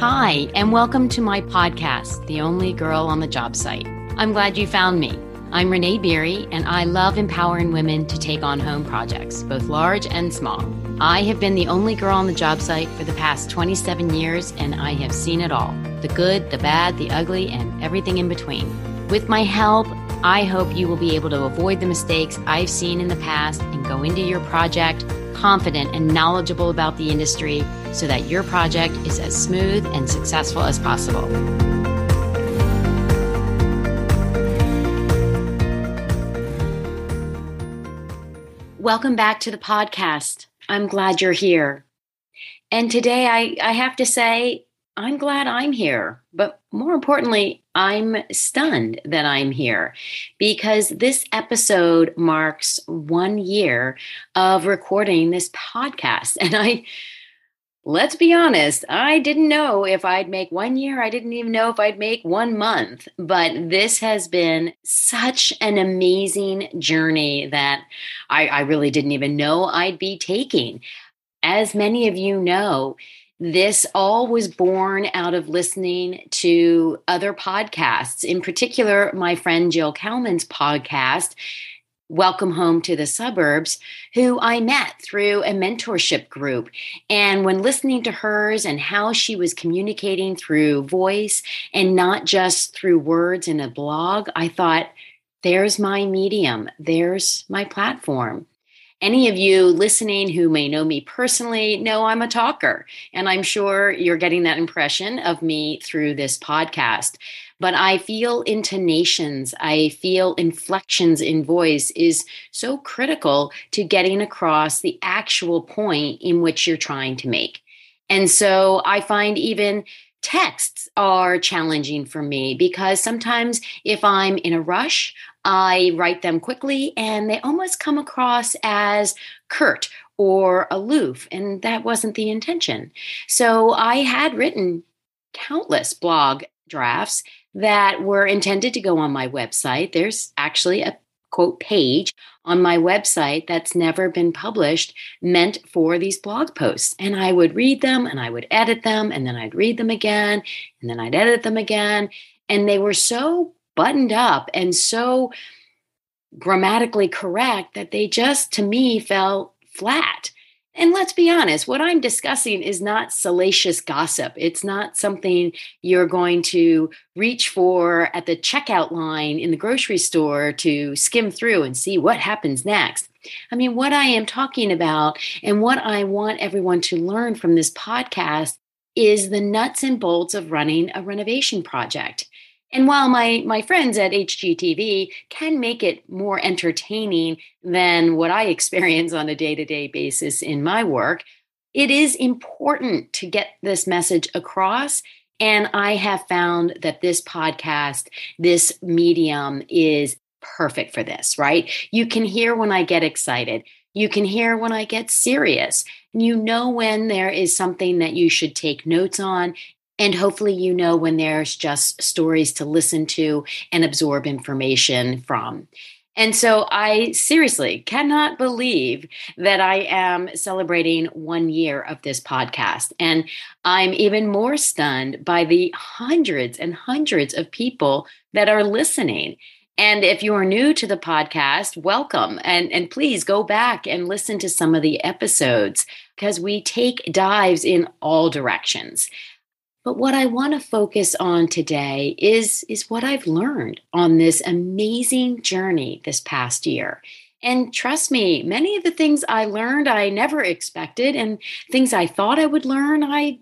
Hi, and welcome to my podcast, The Only Girl on the Job Site. I'm glad you found me. I'm Renee Beery, and I love empowering women to take on home projects, both large and small. I have been the only girl on the job site for the past 27 years, and I have seen it all the good, the bad, the ugly, and everything in between. With my help, I hope you will be able to avoid the mistakes I've seen in the past and go into your project confident and knowledgeable about the industry so that your project is as smooth and successful as possible. Welcome back to the podcast. I'm glad you're here. And today I, I have to say, I'm glad I'm here. But more importantly, I'm stunned that I'm here because this episode marks one year of recording this podcast. And I, let's be honest, I didn't know if I'd make one year. I didn't even know if I'd make one month. But this has been such an amazing journey that I, I really didn't even know I'd be taking. As many of you know, this all was born out of listening to other podcasts, in particular, my friend Jill Kalman's podcast, Welcome Home to the Suburbs, who I met through a mentorship group. And when listening to hers and how she was communicating through voice and not just through words in a blog, I thought, there's my medium, there's my platform. Any of you listening who may know me personally know I'm a talker, and I'm sure you're getting that impression of me through this podcast. But I feel intonations, I feel inflections in voice is so critical to getting across the actual point in which you're trying to make. And so I find even texts are challenging for me because sometimes if I'm in a rush, I write them quickly and they almost come across as curt or aloof, and that wasn't the intention. So I had written countless blog drafts that were intended to go on my website. There's actually a quote page on my website that's never been published meant for these blog posts. And I would read them and I would edit them and then I'd read them again and then I'd edit them again. And they were so buttoned up and so grammatically correct that they just, to me, fell flat. And let's be honest, what I'm discussing is not salacious gossip. It's not something you're going to reach for at the checkout line in the grocery store to skim through and see what happens next. I mean, what I am talking about and what I want everyone to learn from this podcast is the nuts and bolts of running a renovation project. And while my my friends at HGTV can make it more entertaining than what I experience on a day-to-day basis in my work, it is important to get this message across and I have found that this podcast, this medium is perfect for this, right? You can hear when I get excited. You can hear when I get serious. You know when there is something that you should take notes on and hopefully, you know when there's just stories to listen to and absorb information from. And so I seriously cannot believe that I am celebrating one year of this podcast. And I'm even more stunned by the hundreds and hundreds of people that are listening. And if you are new to the podcast, welcome. And, and please go back and listen to some of the episodes because we take dives in all directions. But what I want to focus on today is, is what I've learned on this amazing journey this past year. And trust me, many of the things I learned I never expected, and things I thought I would learn, I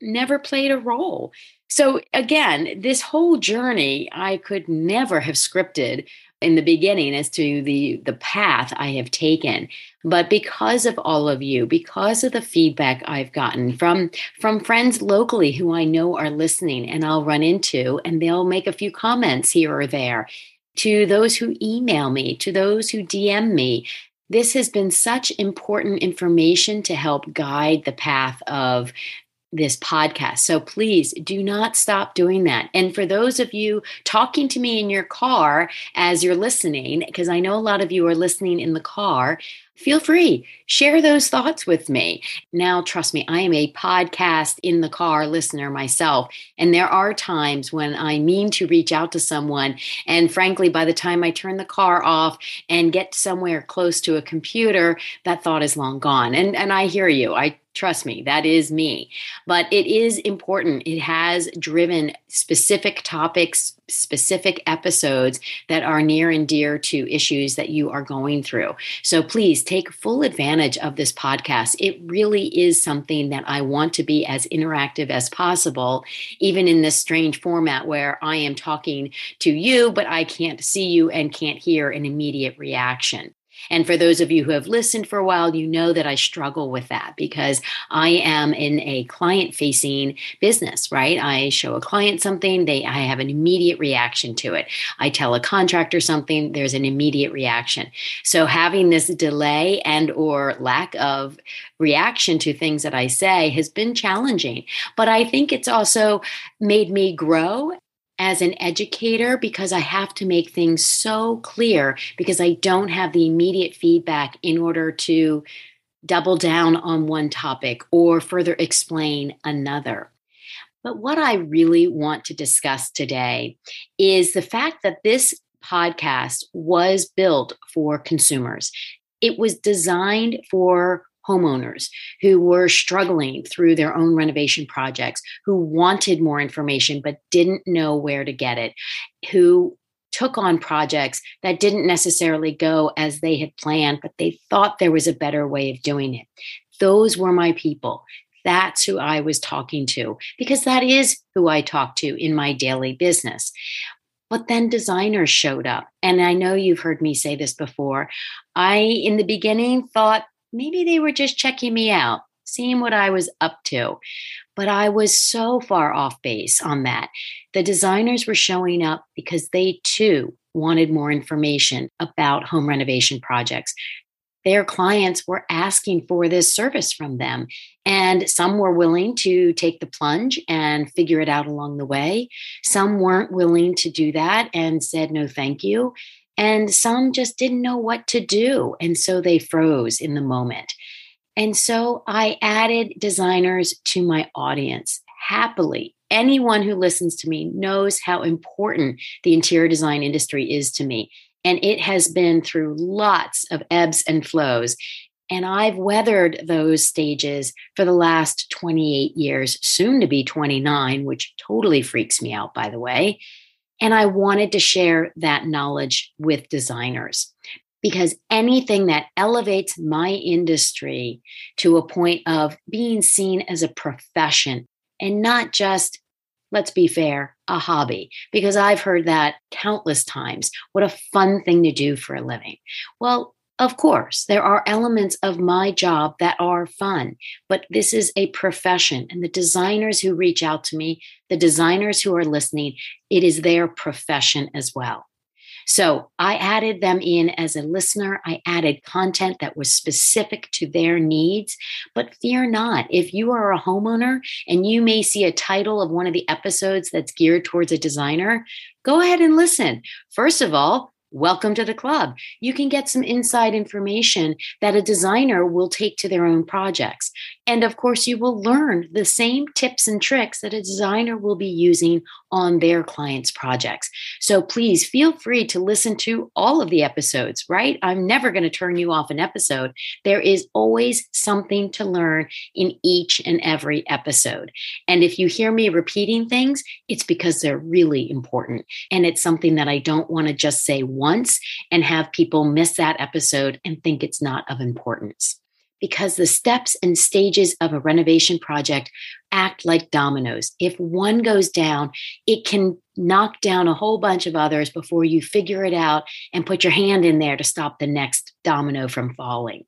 never played a role. So, again, this whole journey I could never have scripted in the beginning as to the the path I have taken. But because of all of you because of the feedback I've gotten from from friends locally who I know are listening and I'll run into and they'll make a few comments here or there. To those who email me to those who DM me this has been such important information to help guide the path of this podcast. So please do not stop doing that. And for those of you talking to me in your car as you're listening, because I know a lot of you are listening in the car, feel free share those thoughts with me now trust me i am a podcast in the car listener myself and there are times when i mean to reach out to someone and frankly by the time i turn the car off and get somewhere close to a computer that thought is long gone and and i hear you i Trust me, that is me. But it is important. It has driven specific topics, specific episodes that are near and dear to issues that you are going through. So please take full advantage of this podcast. It really is something that I want to be as interactive as possible, even in this strange format where I am talking to you, but I can't see you and can't hear an immediate reaction. And for those of you who have listened for a while, you know that I struggle with that because I am in a client facing business, right? I show a client something, they I have an immediate reaction to it. I tell a contractor something, there's an immediate reaction. So having this delay and or lack of reaction to things that I say has been challenging, but I think it's also made me grow as an educator because I have to make things so clear because I don't have the immediate feedback in order to double down on one topic or further explain another. But what I really want to discuss today is the fact that this podcast was built for consumers. It was designed for homeowners who were struggling through their own renovation projects, who wanted more information but didn't know where to get it, who took on projects that didn't necessarily go as they had planned, but they thought there was a better way of doing it. Those were my people. That's who I was talking to because that is who I talk to in my daily business. But then designers showed up. And I know you've heard me say this before. I, in the beginning, thought maybe they were just checking me out, seeing what I was up to. But I was so far off base on that. The designers were showing up because they too wanted more information about home renovation projects. Their clients were asking for this service from them. And some were willing to take the plunge and figure it out along the way. Some weren't willing to do that and said, no, thank you. And some just didn't know what to do. And so they froze in the moment. And so I added designers to my audience happily. Anyone who listens to me knows how important the interior design industry is to me. And it has been through lots of ebbs and flows. And I've weathered those stages for the last 28 years, soon to be 29, which totally freaks me out, by the way. And I wanted to share that knowledge with designers because anything that elevates my industry to a point of being seen as a profession and not just, let's be fair, a hobby, because I've heard that countless times. What a fun thing to do for a living. Well, of course, there are elements of my job that are fun, but this is a profession. And the designers who reach out to me, the designers who are listening, it is their profession as well. So I added them in as a listener. I added content that was specific to their needs. But fear not, if you are a homeowner and you may see a title of one of the episodes that's geared towards a designer, go ahead and listen. First of all, welcome to the club. You can get some inside information that a designer will take to their own projects. And of course, you will learn the same tips and tricks that a designer will be using on their clients' projects. So please feel free to listen to all of the episodes, right? I'm never going to turn you off an episode. There is always something to learn in each and every episode. And if you hear me repeating things, it's because they're really important. And it's something that I don't want to just say once and have people miss that episode and think it's not of importance because the steps and stages of a renovation project act like dominoes. If one goes down, it can knock down a whole bunch of others before you figure it out and put your hand in there to stop the next domino from falling.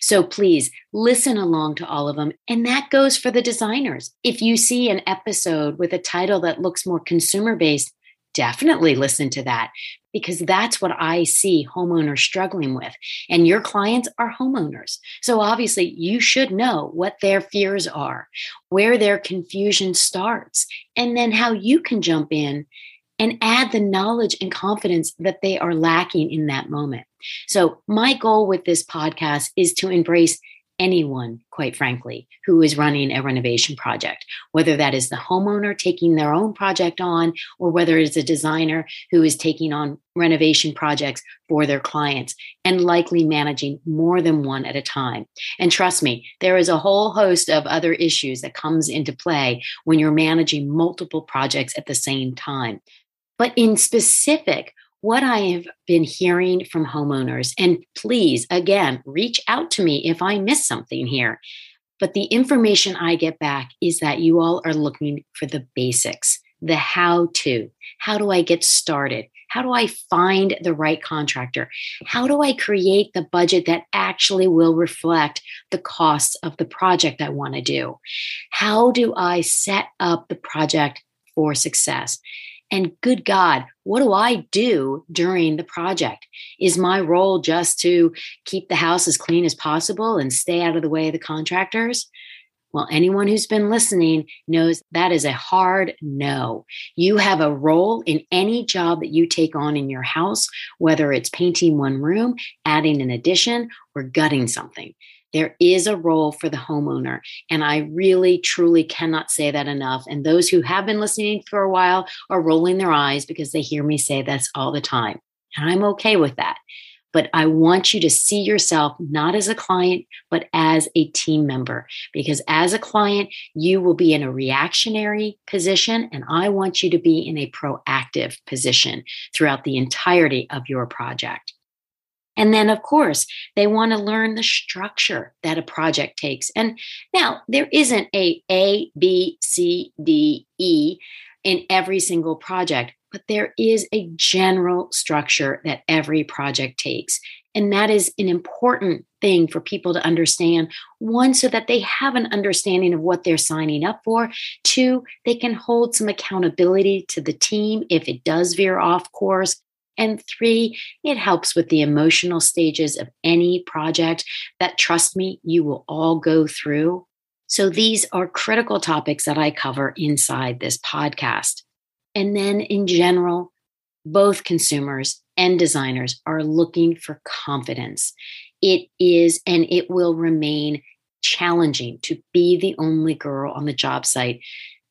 So please listen along to all of them. And that goes for the designers. If you see an episode with a title that looks more consumer based, definitely listen to that because that's what I see homeowners struggling with. And your clients are homeowners. So obviously, you should know what their fears are, where their confusion starts, and then how you can jump in and add the knowledge and confidence that they are lacking in that moment. So, my goal with this podcast is to embrace anyone, quite frankly, who is running a renovation project, whether that is the homeowner taking their own project on, or whether it's a designer who is taking on renovation projects for their clients and likely managing more than one at a time. And trust me, there is a whole host of other issues that comes into play when you're managing multiple projects at the same time. But in specific, what I have been hearing from homeowners, and please, again, reach out to me if I miss something here. But the information I get back is that you all are looking for the basics, the how to. How do I get started? How do I find the right contractor? How do I create the budget that actually will reflect the costs of the project I want to do? How do I set up the project for success? And good God, what do I do during the project? Is my role just to keep the house as clean as possible and stay out of the way of the contractors? Well, anyone who's been listening knows that is a hard no. You have a role in any job that you take on in your house, whether it's painting one room, adding an addition, or gutting something. There is a role for the homeowner. And I really, truly cannot say that enough. And those who have been listening for a while are rolling their eyes because they hear me say this all the time. And I'm okay with that. But I want you to see yourself not as a client, but as a team member. Because as a client, you will be in a reactionary position, and I want you to be in a proactive position throughout the entirety of your project. And then, of course, they want to learn the structure that a project takes. And now there isn't a A, B, C, D, E in every single project, but there is a general structure that every project takes. And that is an important thing for people to understand. One, so that they have an understanding of what they're signing up for. Two, they can hold some accountability to the team if it does veer off course. And three, it helps with the emotional stages of any project that, trust me, you will all go through. So these are critical topics that I cover inside this podcast. And then in general, both consumers and designers are looking for confidence. It is and it will remain challenging to be the only girl on the job site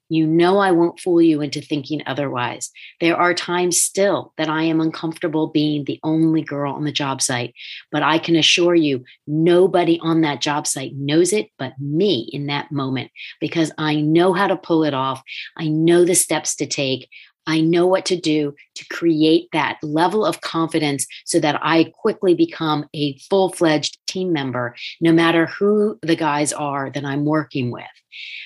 you know, I won't fool you into thinking otherwise. There are times still that I am uncomfortable being the only girl on the job site, but I can assure you, nobody on that job site knows it but me in that moment because I know how to pull it off. I know the steps to take. I know what to do to create that level of confidence so that I quickly become a full fledged team member, no matter who the guys are that I'm working with.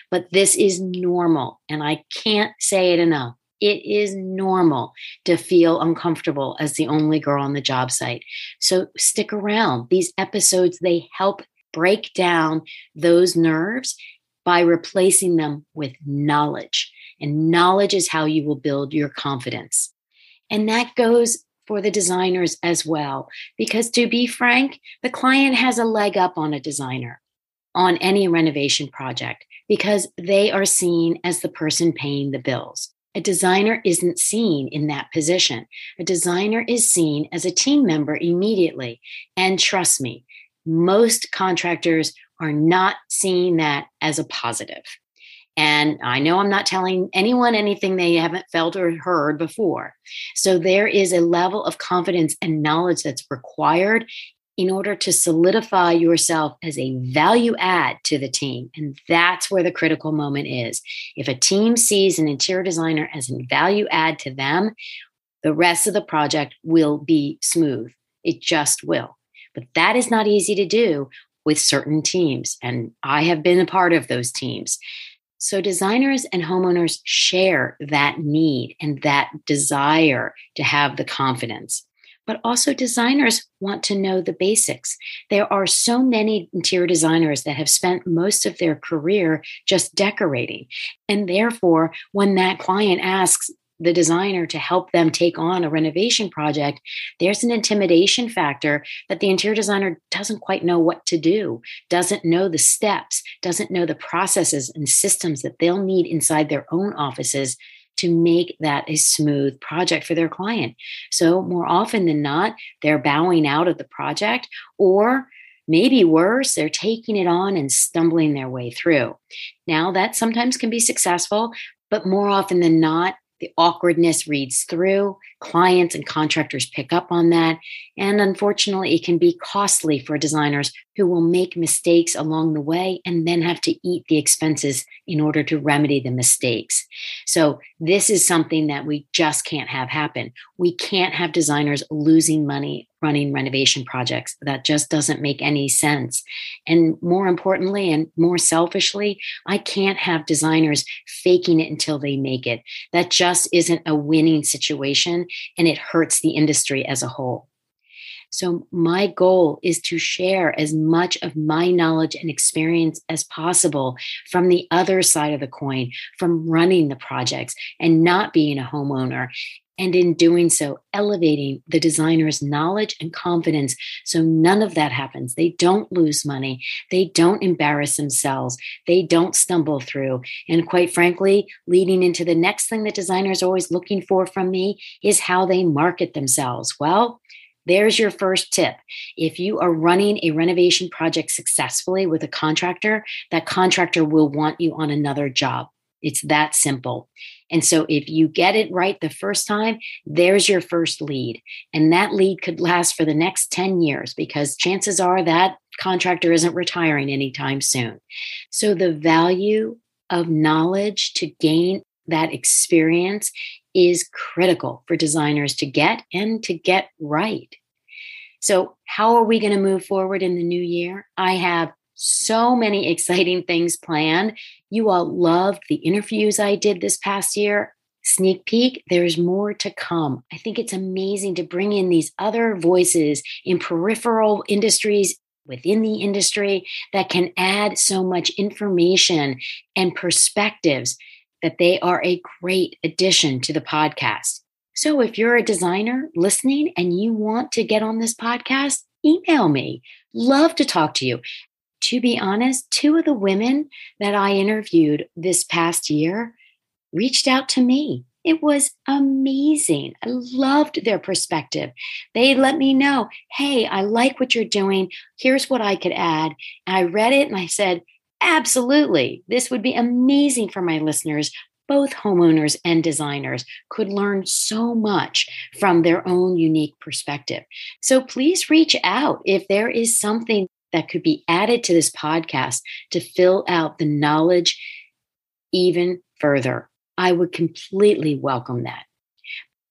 But this is normal, and I can't say it enough. It is normal to feel uncomfortable as the only girl on the job site. So stick around. These episodes, they help break down those nerves by replacing them with knowledge. And knowledge is how you will build your confidence. And that goes for the designers as well. Because to be frank, the client has a leg up on a designer on any renovation project because they are seen as the person paying the bills. A designer isn't seen in that position. A designer is seen as a team member immediately. And trust me, most contractors are not seeing that as a positive. And I know I'm not telling anyone anything they haven't felt or heard before. So there is a level of confidence and knowledge that's required in order to solidify yourself as a value add to the team. And that's where the critical moment is. If a team sees an interior designer as a value add to them, the rest of the project will be smooth. It just will. But that is not easy to do with certain teams. And I have been a part of those teams. So designers and homeowners share that need and that desire to have the confidence. But also, designers want to know the basics. There are so many interior designers that have spent most of their career just decorating. And therefore, when that client asks, the designer to help them take on a renovation project, there's an intimidation factor that the interior designer doesn't quite know what to do, doesn't know the steps, doesn't know the processes and systems that they'll need inside their own offices to make that a smooth project for their client. So, more often than not, they're bowing out of the project or maybe worse, they're taking it on and stumbling their way through. Now, that sometimes can be successful, but more often than not, the awkwardness reads through. Clients and contractors pick up on that. And unfortunately, it can be costly for designers who will make mistakes along the way and then have to eat the expenses in order to remedy the mistakes. So, this is something that we just can't have happen. We can't have designers losing money running renovation projects. That just doesn't make any sense. And more importantly, and more selfishly, I can't have designers faking it until they make it. That just isn't a winning situation and it hurts the industry as a whole. So, my goal is to share as much of my knowledge and experience as possible from the other side of the coin, from running the projects and not being a homeowner. And in doing so, elevating the designer's knowledge and confidence so none of that happens. They don't lose money. They don't embarrass themselves. They don't stumble through. And quite frankly, leading into the next thing that designers are always looking for from me is how they market themselves. Well, there's your first tip. If you are running a renovation project successfully with a contractor, that contractor will want you on another job. It's that simple. And so if you get it right the first time, there's your first lead. And that lead could last for the next 10 years because chances are that contractor isn't retiring anytime soon. So the value of knowledge to gain that experience is critical for designers to get and to get right. So, how are we going to move forward in the new year? I have so many exciting things planned. You all loved the interviews I did this past year. Sneak peek, there's more to come. I think it's amazing to bring in these other voices in peripheral industries within the industry that can add so much information and perspectives that they are a great addition to the podcast. So if you're a designer listening and you want to get on this podcast, email me. Love to talk to you. To be honest, two of the women that I interviewed this past year reached out to me. It was amazing. I loved their perspective. They let me know, hey, I like what you're doing. Here's what I could add. And I read it and I said, absolutely. This would be amazing for my listeners both homeowners and designers could learn so much from their own unique perspective. So please reach out if there is something that could be added to this podcast to fill out the knowledge even further. I would completely welcome that.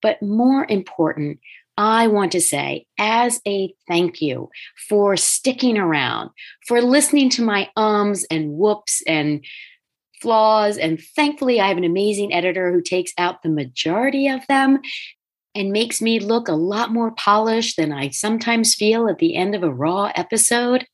But more important, I want to say, as a thank you for sticking around, for listening to my ums and whoops and flaws. And thankfully, I have an amazing editor who takes out the majority of them and makes me look a lot more polished than I sometimes feel at the end of a raw episode.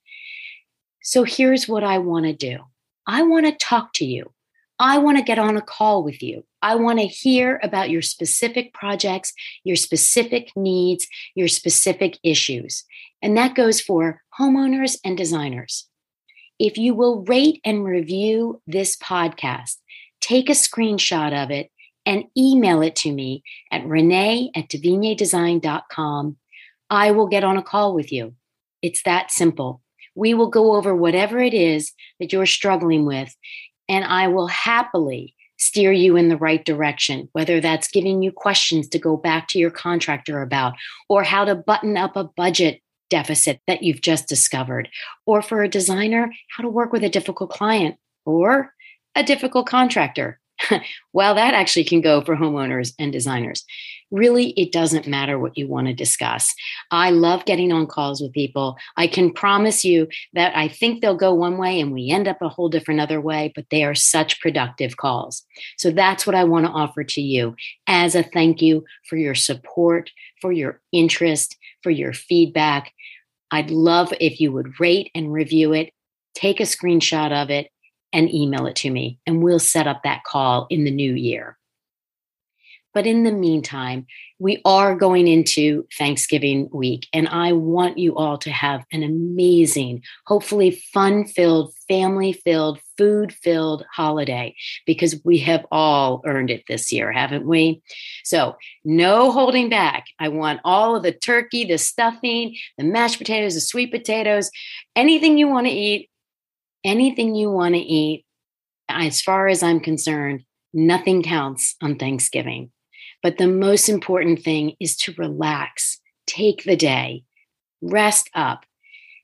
So here's what I want to do I want to talk to you. I want to get on a call with you. I want to hear about your specific projects, your specific needs, your specific issues. And that goes for homeowners and designers. If you will rate and review this podcast, take a screenshot of it and email it to me at renee at design.com. I will get on a call with you. It's that simple. We will go over whatever it is that you're struggling with, and I will happily steer you in the right direction, whether that's giving you questions to go back to your contractor about, or how to button up a budget deficit that you've just discovered, or for a designer, how to work with a difficult client or a difficult contractor. well, that actually can go for homeowners and designers. Really, it doesn't matter what you want to discuss. I love getting on calls with people. I can promise you that I think they'll go one way and we end up a whole different other way, but they are such productive calls. So that's what I want to offer to you as a thank you for your support, for your interest, for your feedback. I'd love if you would rate and review it, take a screenshot of it, and email it to me, and we'll set up that call in the new year. But in the meantime, we are going into Thanksgiving week, and I want you all to have an amazing, hopefully fun filled, family filled, food filled holiday because we have all earned it this year, haven't we? So, no holding back. I want all of the turkey, the stuffing, the mashed potatoes, the sweet potatoes, anything you want to eat, anything you want to eat. As far as I'm concerned, nothing counts on Thanksgiving. But the most important thing is to relax, take the day, rest up.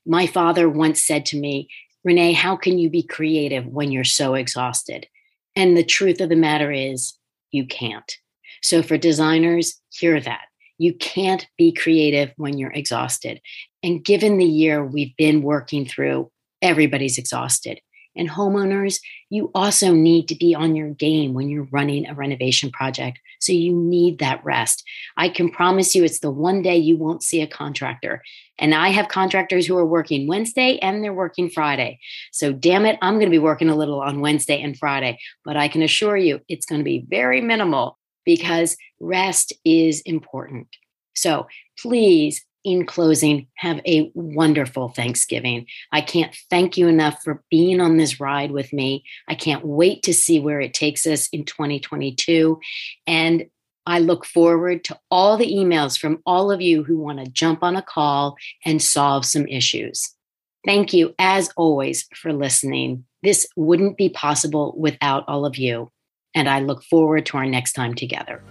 My father once said to me, Renee, how can you be creative when you're so exhausted? And the truth of the matter is, you can't. So, for designers, hear that. You can't be creative when you're exhausted. And given the year we've been working through, everybody's exhausted. And homeowners, you also need to be on your game when you're running a renovation project. So you need that rest. I can promise you it's the one day you won't see a contractor. And I have contractors who are working Wednesday and they're working Friday. So damn it, I'm going to be working a little on Wednesday and Friday. But I can assure you it's going to be very minimal because rest is important. So please in closing, have a wonderful Thanksgiving. I can't thank you enough for being on this ride with me. I can't wait to see where it takes us in 2022. And I look forward to all the emails from all of you who want to jump on a call and solve some issues. Thank you, as always, for listening. This wouldn't be possible without all of you. And I look forward to our next time together.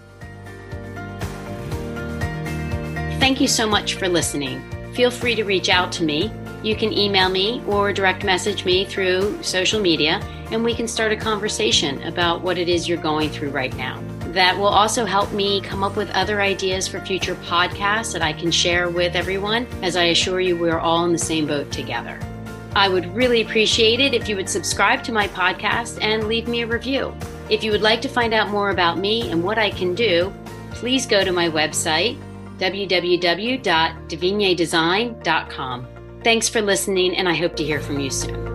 Thank you so much for listening. Feel free to reach out to me. You can email me or direct message me through social media, and we can start a conversation about what it is you're going through right now. That will also help me come up with other ideas for future podcasts that I can share with everyone, as I assure you we're all in the same boat together. I would really appreciate it if you would subscribe to my podcast and leave me a review. If you would like to find out more about me and what I can do, please go to my website, www.devignedesign.com. Thanks for listening, and I hope to hear from you soon.